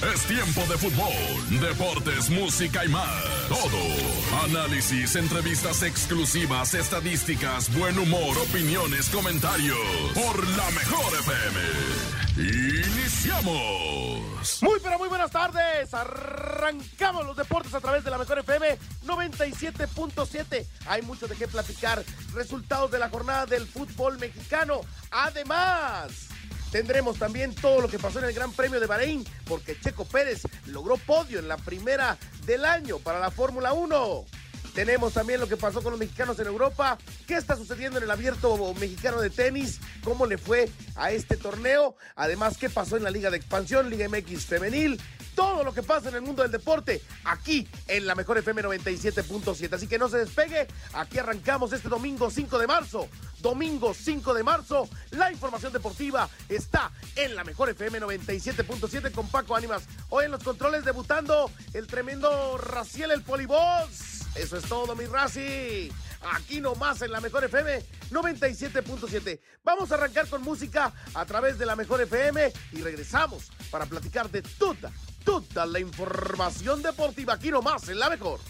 Es tiempo de fútbol, deportes, música y más. Todo. Análisis, entrevistas exclusivas, estadísticas, buen humor, opiniones, comentarios. Por la mejor FM. Iniciamos. Muy, pero muy buenas tardes. Arrancamos los deportes a través de la mejor FM 97.7. Hay mucho de qué platicar. Resultados de la jornada del fútbol mexicano. Además. Tendremos también todo lo que pasó en el Gran Premio de Bahrein, porque Checo Pérez logró podio en la primera del año para la Fórmula 1. Tenemos también lo que pasó con los mexicanos en Europa, qué está sucediendo en el abierto mexicano de tenis, cómo le fue a este torneo, además qué pasó en la Liga de Expansión, Liga MX femenil, todo lo que pasa en el mundo del deporte, aquí en la mejor FM 97.7. Así que no se despegue, aquí arrancamos este domingo 5 de marzo domingo 5 de marzo. La información deportiva está en la mejor FM 97.7 con Paco Ánimas. Hoy en los controles debutando el tremendo Raciel el Polivoz. Eso es todo, mi Raci. Aquí nomás en la mejor FM 97.7. Vamos a arrancar con música a través de la mejor FM y regresamos para platicar de toda, toda la información deportiva aquí nomás en la mejor.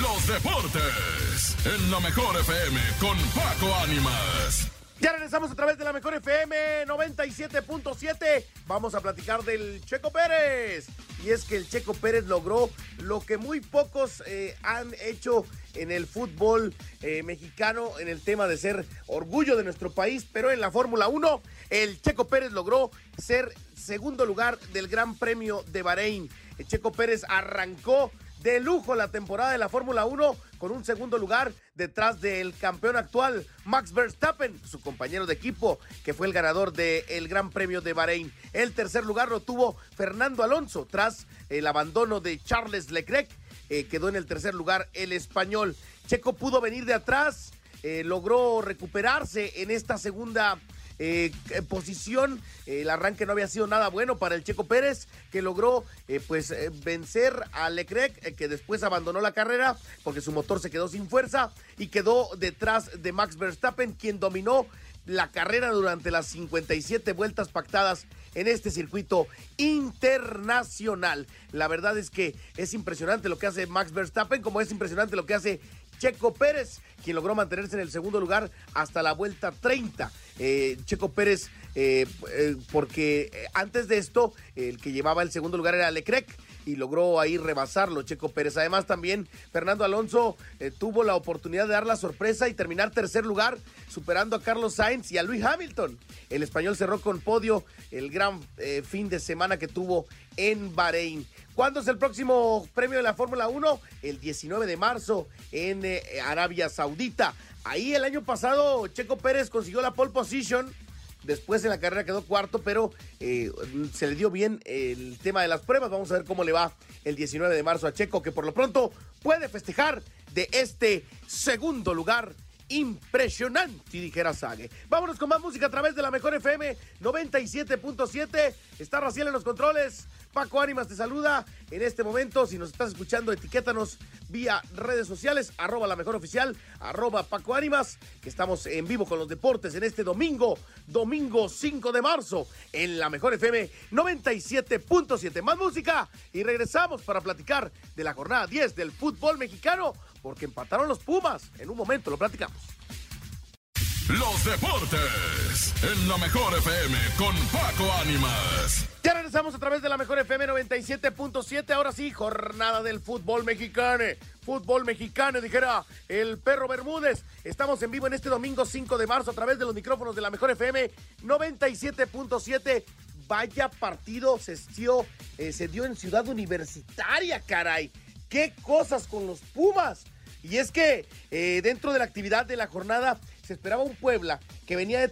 Los deportes en la mejor FM con Paco Ánimas. Ya regresamos a través de la mejor FM 97.7. Vamos a platicar del Checo Pérez. Y es que el Checo Pérez logró lo que muy pocos eh, han hecho en el fútbol eh, mexicano, en el tema de ser orgullo de nuestro país. Pero en la Fórmula 1, el Checo Pérez logró ser segundo lugar del Gran Premio de Bahrein. El Checo Pérez arrancó de lujo la temporada de la Fórmula 1 con un segundo lugar detrás del campeón actual Max Verstappen, su compañero de equipo que fue el ganador del Gran Premio de Bahrein. El tercer lugar lo tuvo Fernando Alonso tras el abandono de Charles Leclerc. Eh, quedó en el tercer lugar el español. Checo pudo venir de atrás, eh, logró recuperarse en esta segunda eh, posición. el arranque no había sido nada bueno para el Checo Pérez, que logró eh, pues eh, vencer a Leclerc, que después abandonó la carrera porque su motor se quedó sin fuerza y quedó detrás de Max Verstappen, quien dominó la carrera durante las 57 vueltas pactadas en este circuito internacional. La verdad es que es impresionante lo que hace Max Verstappen, como es impresionante lo que hace Checo Pérez, quien logró mantenerse en el segundo lugar hasta la vuelta 30. Eh, Checo Pérez, eh, eh, porque antes de esto, el que llevaba el segundo lugar era Leclerc y logró ahí rebasarlo Checo Pérez. Además también Fernando Alonso tuvo la oportunidad de dar la sorpresa y terminar tercer lugar, superando a Carlos Sainz y a Luis Hamilton. El español cerró con podio el gran fin de semana que tuvo en Bahrein. ¿Cuándo es el próximo premio de la Fórmula 1? El 19 de marzo en eh, Arabia Saudita. Ahí el año pasado Checo Pérez consiguió la pole position. Después en la carrera quedó cuarto, pero eh, se le dio bien el tema de las pruebas. Vamos a ver cómo le va el 19 de marzo a Checo, que por lo pronto puede festejar de este segundo lugar impresionante, dijera Sage. Vámonos con más música a través de la mejor FM 97.7. Está Raciel en los controles. Paco Ánimas te saluda en este momento. Si nos estás escuchando, etiquétanos vía redes sociales, arroba la mejor oficial, arroba Paco Ánimas, que estamos en vivo con los deportes en este domingo, domingo 5 de marzo, en la mejor FM 97.7. Más música y regresamos para platicar de la jornada 10 del fútbol mexicano, porque empataron los Pumas. En un momento lo platicamos. Los deportes en la mejor FM con Paco Ánimas. Ya regresamos a través de la mejor FM 97.7. Ahora sí, jornada del fútbol mexicano. Fútbol mexicano, dijera el perro Bermúdez. Estamos en vivo en este domingo 5 de marzo a través de los micrófonos de la mejor FM 97.7. Vaya partido se dio, eh, se dio en Ciudad Universitaria, caray. ¿Qué cosas con los Pumas? Y es que eh, dentro de la actividad de la jornada se esperaba un Puebla que venía de,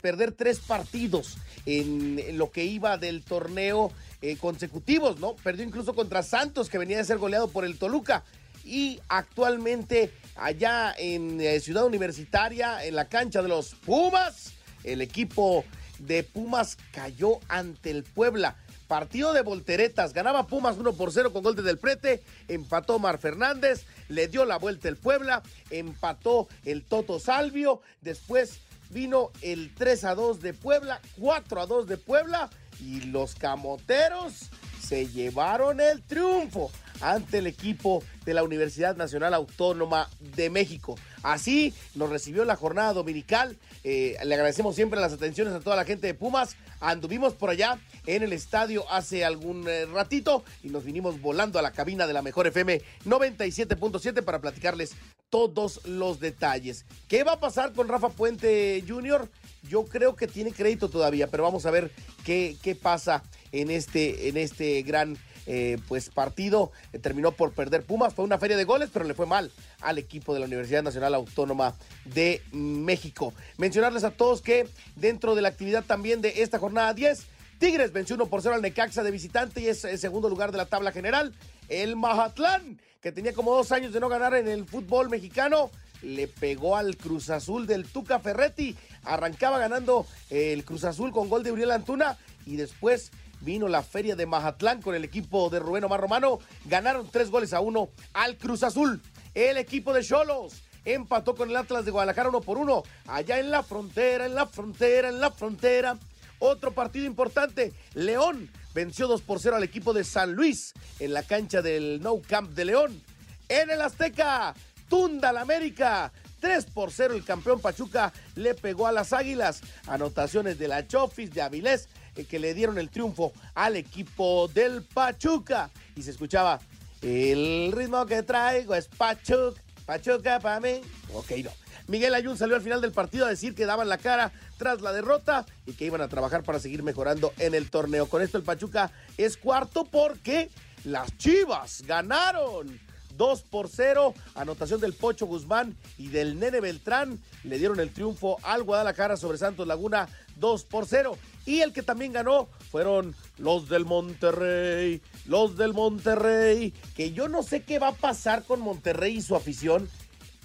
perder tres partidos en, lo que iba del torneo eh, consecutivos, ¿no? Perdió incluso contra Santos, que venía de ser goleado por el Toluca. Y actualmente allá en eh, Ciudad Universitaria, en la cancha de los Pumas, el equipo de Pumas cayó ante el Puebla. Partido de volteretas, ganaba Pumas 1 por 0 con gol de Del Prete, empató Mar Fernández, le dio la vuelta el Puebla, empató el Toto Salvio, después vino el 3 a 2 de Puebla, 4 a 2 de Puebla y los camoteros se llevaron el triunfo ante el equipo de la Universidad Nacional Autónoma de México. Así nos recibió la jornada dominical. Eh, le agradecemos siempre las atenciones a toda la gente de Pumas. Anduvimos por allá en el estadio hace algún eh, ratito y nos vinimos volando a la cabina de la Mejor FM 97.7 para platicarles todos los detalles. ¿Qué va a pasar con Rafa Puente Jr.? Yo creo que tiene crédito todavía, pero vamos a ver qué, qué pasa en este, en este gran eh, pues partido eh, terminó por perder Pumas. Fue una feria de goles, pero le fue mal al equipo de la Universidad Nacional Autónoma de México. Mencionarles a todos que dentro de la actividad también de esta jornada 10, Tigres venció 1 por 0 al Necaxa de visitante y es el segundo lugar de la tabla general. El Mazatlán, que tenía como dos años de no ganar en el fútbol mexicano, le pegó al Cruz Azul del Tuca Ferretti. Arrancaba ganando el Cruz Azul con gol de Uriel Antuna y después vino la feria de Mazatlán con el equipo de Rubén Omar Romano. Ganaron tres goles a uno al Cruz Azul. El equipo de Cholos empató con el Atlas de Guadalajara uno por uno. Allá en la frontera, en la frontera, en la frontera. Otro partido importante. León venció 2 por 0 al equipo de San Luis en la cancha del No Camp de León. En el Azteca, Tunda la América. 3 por 0 el campeón Pachuca le pegó a las Águilas. Anotaciones de la Chofis, de Avilés, eh, que le dieron el triunfo al equipo del Pachuca. Y se escuchaba, el ritmo que traigo es Pachuca, Pachuca para mí. Ok, no. Miguel Ayun salió al final del partido a decir que daban la cara tras la derrota y que iban a trabajar para seguir mejorando en el torneo. Con esto el Pachuca es cuarto porque las Chivas ganaron 2 por 0. Anotación del Pocho Guzmán y del Nene Beltrán. Le dieron el triunfo al Guadalajara sobre Santos Laguna 2 por 0. Y el que también ganó fueron los del Monterrey. Los del Monterrey. Que yo no sé qué va a pasar con Monterrey y su afición.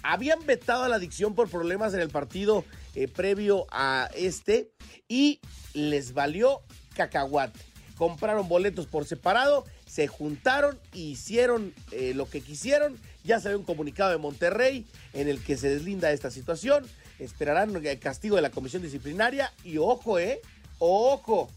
Habían vetado a la adicción por problemas en el partido eh, previo a este. Y les valió cacahuate. Compraron boletos por separado se juntaron e hicieron eh, lo que quisieron. Ya salió un comunicado de Monterrey en el que se deslinda esta situación. Esperarán el castigo de la comisión disciplinaria. Y ojo, ¿eh? Ojo.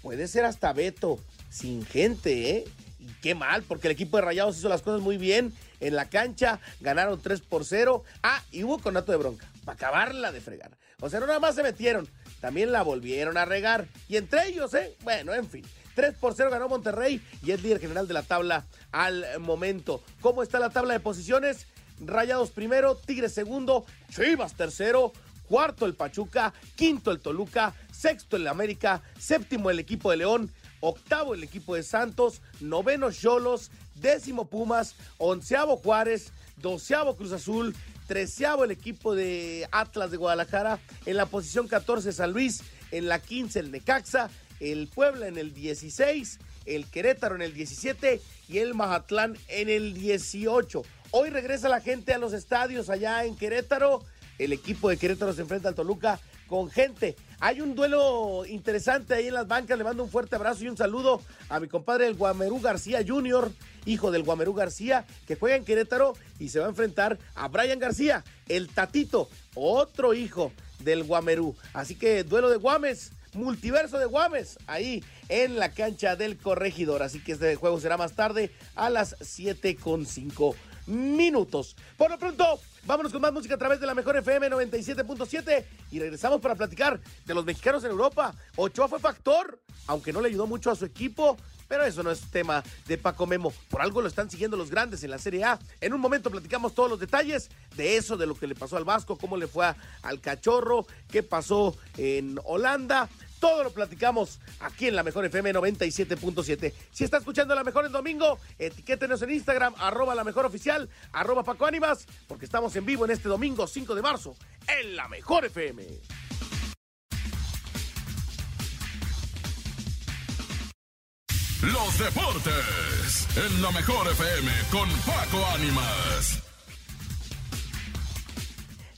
Puede ser hasta veto sin gente, ¿eh? Y qué mal, porque el equipo de Rayados hizo las cosas muy bien en la cancha. Ganaron 3 por 0. Ah, y hubo conato de bronca. Para acabarla de fregar. O sea, no nada más se metieron. También la volvieron a regar. Y entre ellos, ¿eh? Bueno, en fin. 3 por 0 ganó Monterrey y es líder general de la tabla al momento. ¿Cómo está la tabla de posiciones? Rayados primero, Tigres segundo, Chivas tercero, cuarto el Pachuca, quinto el Toluca, sexto el América, séptimo el equipo de León, octavo el equipo de Santos, noveno Cholos, décimo Pumas, onceavo Juárez, doceavo Cruz Azul, treceavo el equipo de Atlas de Guadalajara, en la posición 14 San Luis, en la 15 el Necaxa, el Puebla en el 16, el Querétaro en el 17 y el Mazatlán en el 18. Hoy regresa la gente a los estadios allá en Querétaro. El equipo de Querétaro se enfrenta al Toluca con gente. Hay un duelo interesante ahí en las bancas. Le mando un fuerte abrazo y un saludo a mi compadre el Guamerú García Jr., hijo del Guamerú García, que juega en Querétaro y se va a enfrentar a Brian García, el Tatito, otro hijo del Guamerú. Así que duelo de Guames multiverso de Guames, ahí en la cancha del corregidor. Así que este juego será más tarde a las 7 con 5 minutos. Por lo pronto, vámonos con más música a través de la mejor FM 97.7 y regresamos para platicar de los mexicanos en Europa. Ochoa fue factor, aunque no le ayudó mucho a su equipo. Pero eso no es tema de Paco Memo. Por algo lo están siguiendo los grandes en la Serie A. En un momento platicamos todos los detalles de eso, de lo que le pasó al Vasco, cómo le fue al Cachorro, qué pasó en Holanda. Todo lo platicamos aquí en la Mejor FM 97.7. Si está escuchando la Mejor el domingo, etiquétenos en Instagram, arroba la Mejor Oficial, arroba Paco Ánimas, porque estamos en vivo en este domingo 5 de marzo en la Mejor FM. Los deportes en la mejor FM con Paco Ánimas.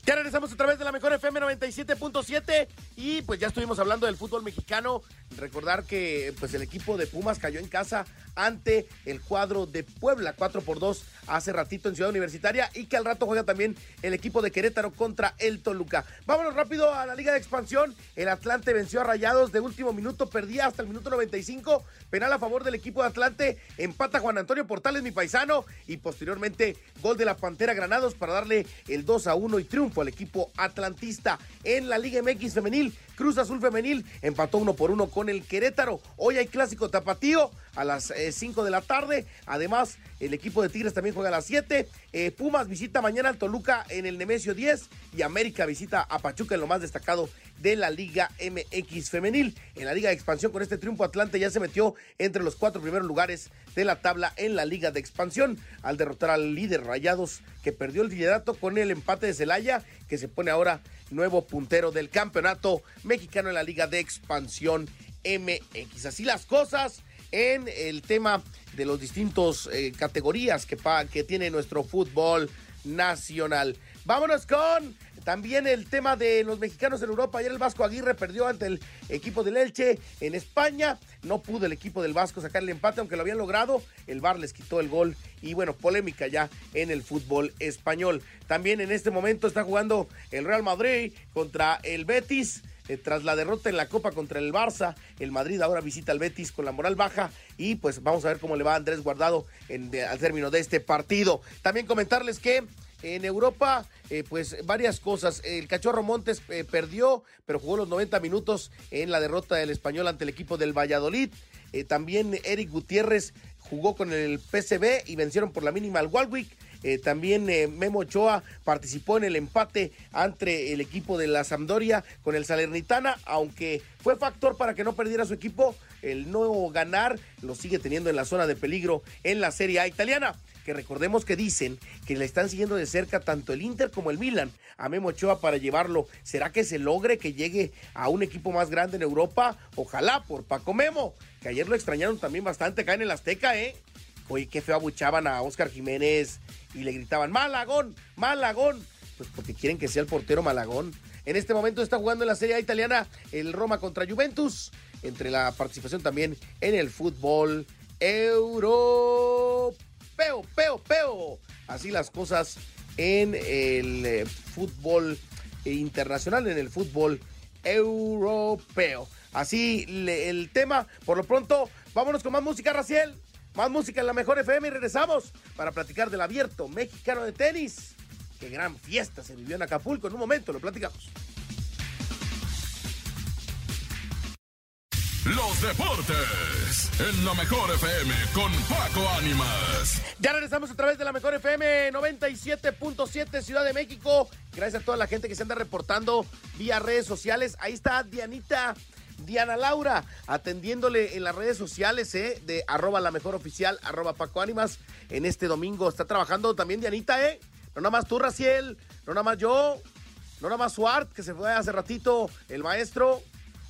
Ya regresamos otra vez de la mejor FM 97.7 y pues ya estuvimos hablando del fútbol mexicano. Recordar que pues el equipo de Pumas cayó en casa ante el cuadro de Puebla 4 por 2 hace ratito en Ciudad Universitaria y que al rato juega también el equipo de Querétaro contra el Toluca. Vámonos rápido a la Liga de Expansión. El Atlante venció a Rayados de último minuto, perdía hasta el minuto 95. Penal a favor del equipo de Atlante, empata Juan Antonio Portales, mi paisano, y posteriormente gol de la Pantera Granados para darle el 2 a 1 y triunfo al equipo atlantista en la Liga MX femenil. Cruz Azul Femenil empató uno por uno con el Querétaro. Hoy hay clásico tapatío a las 5 eh, de la tarde. Además, el equipo de Tigres también juega a las 7. Eh, Pumas visita mañana al Toluca en el Nemesio 10 y América visita a Pachuca en lo más destacado de la Liga MX femenil. En la Liga de Expansión con este triunfo Atlante ya se metió entre los cuatro primeros lugares de la tabla en la Liga de Expansión al derrotar al líder Rayados que perdió el liderato con el empate de Celaya que se pone ahora nuevo puntero del campeonato mexicano en la Liga de Expansión MX. Así las cosas en el tema de los distintos eh, categorías que, que tiene nuestro fútbol nacional. Vámonos con también el tema de los mexicanos en Europa. Ayer el Vasco Aguirre perdió ante el equipo del Elche en España. No pudo el equipo del Vasco sacar el empate, aunque lo habían logrado. El VAR les quitó el gol y bueno, polémica ya en el fútbol español. También en este momento está jugando el Real Madrid contra el Betis. Eh, tras la derrota en la Copa contra el Barça, el Madrid ahora visita al Betis con la moral baja y pues vamos a ver cómo le va a Andrés Guardado al término de este partido. También comentarles que en Europa, eh, pues varias cosas. El Cachorro Montes eh, perdió, pero jugó los 90 minutos en la derrota del español ante el equipo del Valladolid. Eh, también Eric Gutiérrez jugó con el PCB y vencieron por la mínima al Walwick. también Memo Ochoa participó en el empate ante el equipo de la Sampdoria con el Salernitana, aunque fue factor para que no perdiera su equipo. El no ganar lo sigue teniendo en la zona de peligro en la Serie A italiana que recordemos que dicen que le están siguiendo de cerca tanto el Inter como el Milan a Memo Ochoa para llevarlo. ¿Será que se logre que llegue a un equipo más grande en Europa? Ojalá por Paco Memo, que ayer lo extrañaron también bastante acá en el Azteca, ¿eh? Oye, qué feo abuchaban a Oscar Jiménez y le gritaban, Malagón, Malagón. Pues porque quieren que sea el portero Malagón. En este momento está jugando en la Serie A italiana el Roma contra Juventus, entre la participación también en el fútbol europeo peo, peo, peo. Así las cosas en el eh, fútbol internacional, en el fútbol europeo. Así el tema. Por lo pronto, vámonos con más música, Raciel. Más música en la mejor FM y regresamos para platicar del abierto mexicano de tenis. Qué gran fiesta se vivió en Acapulco. En un momento lo platicamos. Los deportes en la mejor FM con Paco Ánimas. Ya regresamos a través de la mejor FM 97.7 Ciudad de México. Gracias a toda la gente que se anda reportando vía redes sociales. Ahí está Dianita. Diana Laura, atendiéndole en las redes sociales ¿eh? de arroba la mejor oficial, arroba Paco Ánimas. En este domingo está trabajando también Dianita, ¿eh? No nada más tú, Raciel, no nada más yo, no nada más Suart, que se fue hace ratito, el maestro,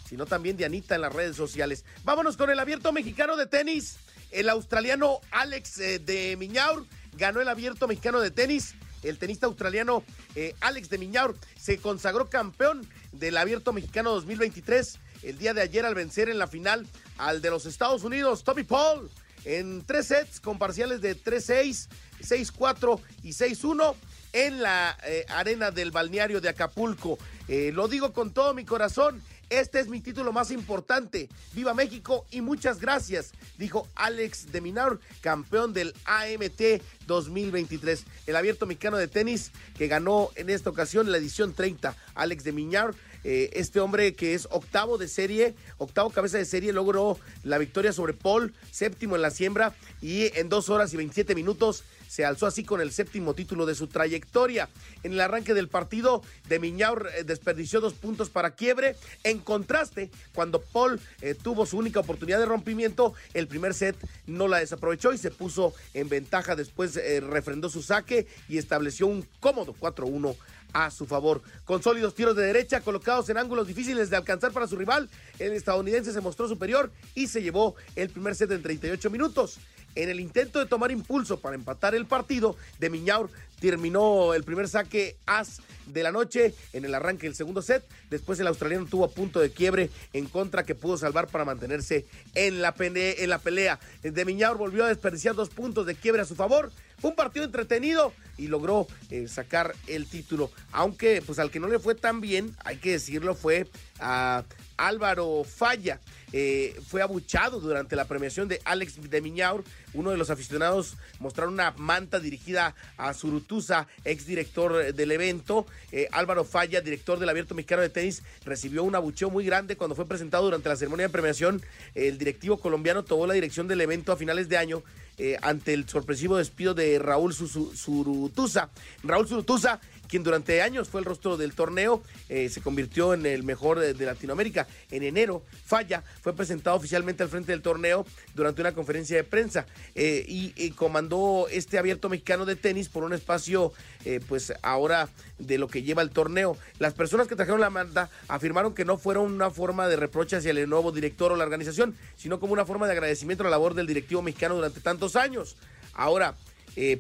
sino también de Anita en las redes sociales. Vámonos con el abierto mexicano de tenis. El australiano Alex eh, de Miñaur ganó el abierto mexicano de tenis. El tenista australiano eh, Alex de Miñaur se consagró campeón del abierto mexicano 2023 el día de ayer al vencer en la final al de los Estados Unidos, Tommy Paul, en tres sets con parciales de 3-6, 6-4 y 6-1 en la eh, arena del balneario de Acapulco. lo digo con todo mi corazón este es mi título más importante. Viva México y muchas gracias, dijo Alex de Minaur, campeón del AMT 2023. El abierto mexicano de tenis que ganó en esta ocasión la edición 30. Alex de Minaur eh, este hombre que es octavo de serie, octavo cabeza de serie, logró la victoria sobre Paul, séptimo en la siembra y en dos horas y 27 minutos se alzó así con el séptimo título de su trayectoria. En el arranque del partido, de Miñaur eh, desperdició dos puntos para quiebre. En contraste, cuando Paul eh, tuvo su única oportunidad de rompimiento, el primer set no la desaprovechó y se puso en ventaja. Después refrendó su saque y estableció un cómodo 4-1 a su favor. Con sólidos tiros de derecha colocados en ángulos difíciles de alcanzar para su rival, el estadounidense se mostró superior y se llevó el primer set en 38 minutos. En el intento de tomar impulso para empatar el partido, de Miñaur terminó el primer saque as de la noche en el arranque del segundo set. Después el australiano tuvo a punto de quiebre en contra que pudo salvar para mantenerse en la. En la pelea. De Miñaur volvió a desperdiciar dos puntos de quiebre a su favor. Fue un partido entretenido y logró eh, sacar el título. Aunque pues al que no le fue tan bien, hay que decirlo, fue a Álvaro Falla. Eh, fue abuchado durante la premiación de Alex de Miñaur. Uno de los aficionados mostraron una manta dirigida a Surutusa, exdirector del evento. Eh, Álvaro Falla, director del Abierto Mexicano de Tenis, recibió un abucheo muy grande cuando fue presentado durante la ceremonia de premiación. El directivo colombiano tomó la dirección del evento a finales de año eh, ante el sorpresivo despido de Raúl Surutusa. Raúl Surutusa quien durante años fue el rostro del torneo, eh, se convirtió en el mejor de, Latinoamérica. En enero, Falla fue presentado oficialmente al frente del torneo durante una conferencia de prensa eh, y, comandó este abierto mexicano de tenis por un espacio, eh, pues ahora de lo que lleva el torneo. Las personas que trajeron la manda afirmaron que no fueron una forma de reproche hacia el nuevo director o la organización, sino como una forma de agradecimiento a la labor del directivo mexicano durante tantos años. Ahora,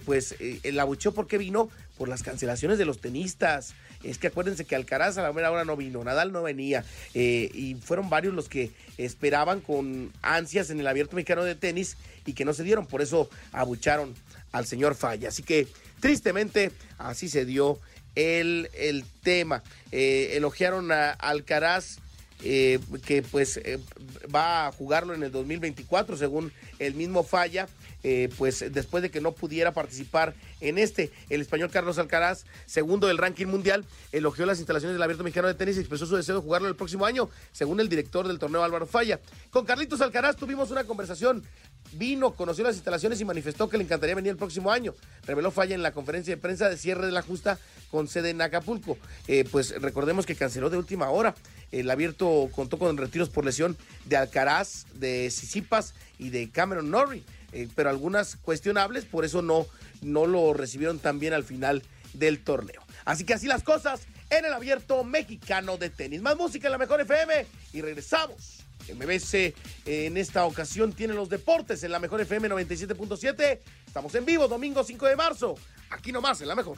pues el abucheo, ¿por qué vino? por las cancelaciones de los tenistas. Es que acuérdense que Alcaraz a la primera hora no vino, Nadal no venía, eh, y fueron varios los que esperaban con ansias en el abierto mexicano de tenis y que no se dieron, por eso abucharon al señor Falla. Así que tristemente así se dio el, el tema. Eh, elogiaron a Alcaraz. Eh, que pues va a jugarlo en el 2024 según el mismo Falla eh, pues después de que no pudiera participar en este, el español Carlos Alcaraz, segundo del ranking mundial, elogió las instalaciones del Abierto Mexicano de Tenis y expresó su deseo de jugarlo el próximo año, según el director del torneo Álvaro Falla. Con Carlitos Alcaraz tuvimos una conversación vino, conoció las instalaciones y manifestó que le encantaría venir el próximo año. Reveló Falla en la conferencia de prensa de cierre de la justa con sede en Acapulco. Eh, pues recordemos que canceló de última hora. El abierto contó con retiros por lesión de Alcaraz, de Sisipas y de Cameron Norrie. Eh, pero algunas cuestionables, por eso no, no lo recibieron tan bien al final del torneo. Así que así las cosas en el abierto mexicano de tenis. Más música en la mejor FM y regresamos. MBC en esta ocasión tiene los deportes en la mejor FM 97.7. Estamos en vivo, domingo 5 de marzo. Aquí nomás en la mejor.